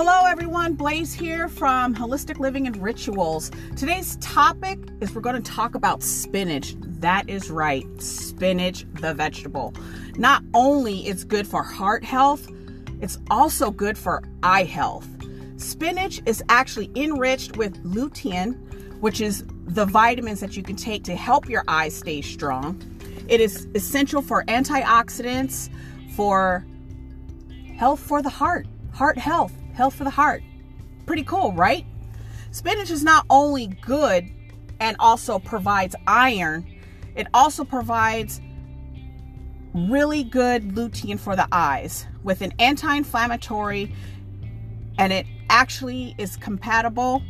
Hello, everyone. Blaze here from Holistic Living and Rituals. Today's topic is we're going to talk about spinach. That is right, spinach, the vegetable. Not only it's good for heart health, it's also good for eye health. Spinach is actually enriched with lutein, which is the vitamins that you can take to help your eyes stay strong. It is essential for antioxidants, for health for the heart, heart health, health for the heart. Pretty cool, right? Spinach is not only good and also provides iron, it also provides really good lutein for the eyes with an anti inflammatory, and it actually is compatible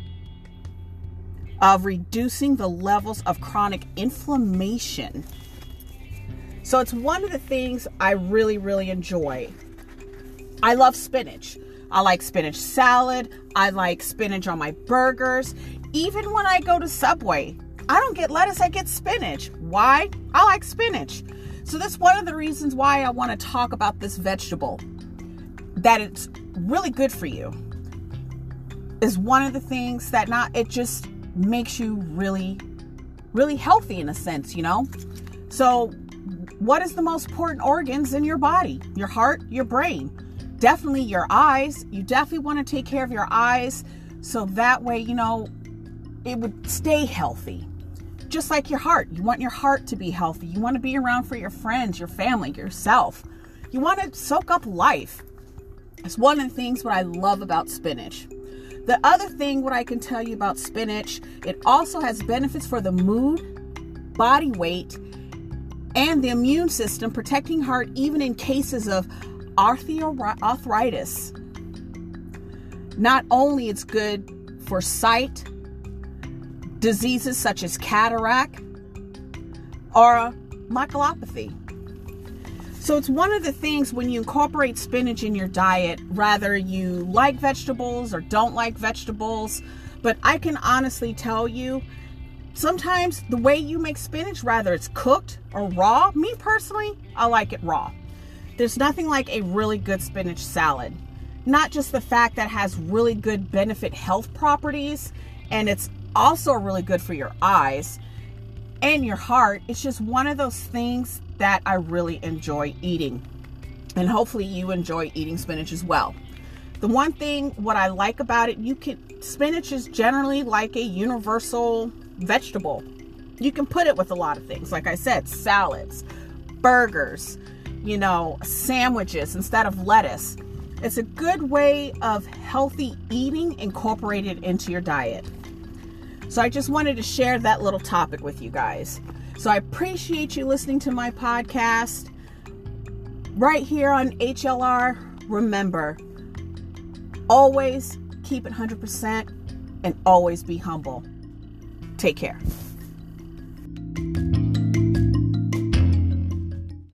of reducing the levels of chronic inflammation. So it's one of the things I really, really enjoy. I love spinach. I like spinach salad. I like spinach on my burgers. Even when I go to Subway, I don't get lettuce, I get spinach. Why? I like spinach. So that's one of the reasons why I want to talk about this vegetable. That it's really good for you. Is one of the things that not it just makes you really really healthy in a sense, you know? So what is the most important organs in your body? Your heart, your brain. Definitely your eyes. You definitely want to take care of your eyes so that way, you know, it would stay healthy. Just like your heart. You want your heart to be healthy. You want to be around for your friends, your family, yourself. You want to soak up life. It's one of the things what I love about spinach. The other thing what I can tell you about spinach, it also has benefits for the mood, body weight, and the immune system, protecting heart even in cases of arthritis. Not only it's good for sight, diseases such as cataract or myelopathy. So it's one of the things when you incorporate spinach in your diet, rather you like vegetables or don't like vegetables, but I can honestly tell you sometimes the way you make spinach, rather it's cooked or raw, me personally, I like it raw. There's nothing like a really good spinach salad. Not just the fact that has really good benefit health properties and it's also really good for your eyes and your heart. It's just one of those things that I really enjoy eating. And hopefully you enjoy eating spinach as well. The one thing what I like about it, you can spinach is generally like a universal vegetable. You can put it with a lot of things. Like I said, salads, burgers, you know, sandwiches instead of lettuce. It's a good way of healthy eating incorporated into your diet. So I just wanted to share that little topic with you guys. So I appreciate you listening to my podcast right here on HLR. Remember, always keep it 100% and always be humble. Take care.